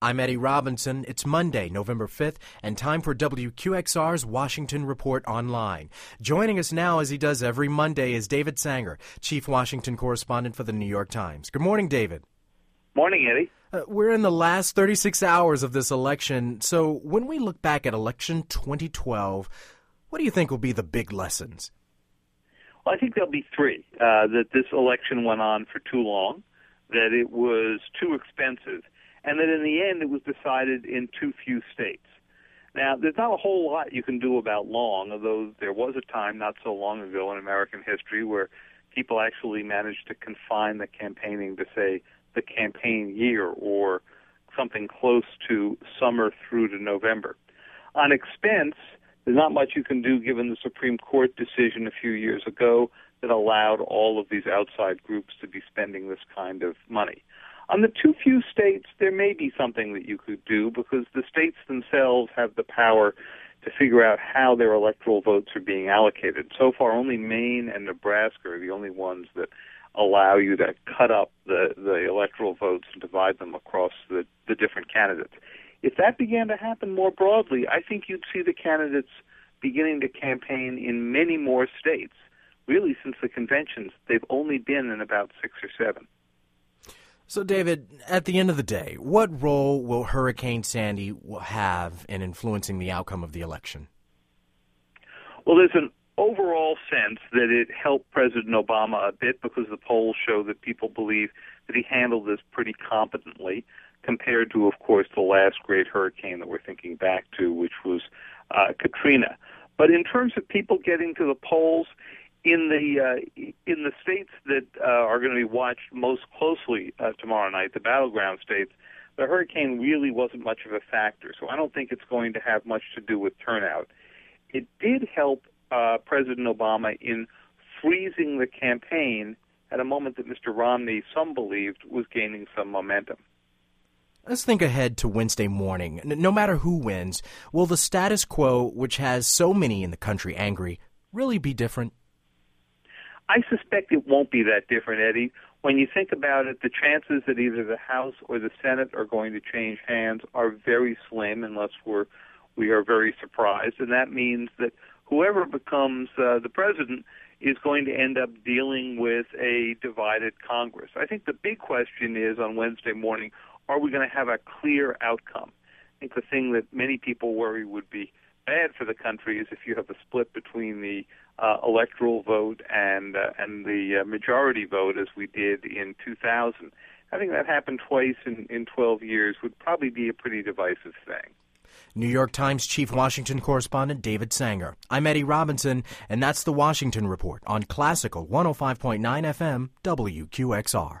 I'm Eddie Robinson. It's Monday, November 5th, and time for WQXR's Washington Report Online. Joining us now, as he does every Monday, is David Sanger, Chief Washington Correspondent for the New York Times. Good morning, David. Morning, Eddie. Uh, we're in the last 36 hours of this election, so when we look back at election 2012, what do you think will be the big lessons? Well, I think there'll be three. Uh, that this election went on for too long, that it was too expensive, and that in the end it was decided in too few states. Now, there's not a whole lot you can do about long, although there was a time not so long ago in American history where people actually managed to confine the campaigning to, say, the campaign year or something close to summer through to November. On expense, there's not much you can do given the Supreme Court decision a few years ago that allowed all of these outside groups to be spending this kind of money. On the too few states, there may be something that you could do because the states themselves have the power to figure out how their electoral votes are being allocated. So far, only Maine and Nebraska are the only ones that allow you to cut up the, the electoral votes and divide them across the, the different candidates. If that began to happen more broadly, I think you'd see the candidates beginning to campaign in many more states. Really, since the conventions, they've only been in about six or seven. So, David, at the end of the day, what role will Hurricane Sandy have in influencing the outcome of the election? Well, there's an overall sense that it helped President Obama a bit because the polls show that people believe that he handled this pretty competently compared to, of course, the last great hurricane that we're thinking back to, which was uh, Katrina. But in terms of people getting to the polls, in the uh, in the states that uh, are going to be watched most closely uh, tomorrow night, the battleground states, the hurricane really wasn't much of a factor. So I don't think it's going to have much to do with turnout. It did help uh, President Obama in freezing the campaign at a moment that Mr. Romney, some believed, was gaining some momentum. Let's think ahead to Wednesday morning. No matter who wins, will the status quo, which has so many in the country angry, really be different? I suspect it won't be that different, Eddie. When you think about it, the chances that either the House or the Senate are going to change hands are very slim, unless we're we are very surprised, and that means that whoever becomes uh, the president is going to end up dealing with a divided Congress. I think the big question is on Wednesday morning: Are we going to have a clear outcome? I think the thing that many people worry would be bad for the country is if you have a split between the uh, electoral vote and uh, and the uh, majority vote, as we did in 2000. Having that happen twice in, in 12 years would probably be a pretty divisive thing. New York Times Chief Washington Correspondent David Sanger. I'm Eddie Robinson, and that's the Washington Report on Classical 105.9 FM WQXR.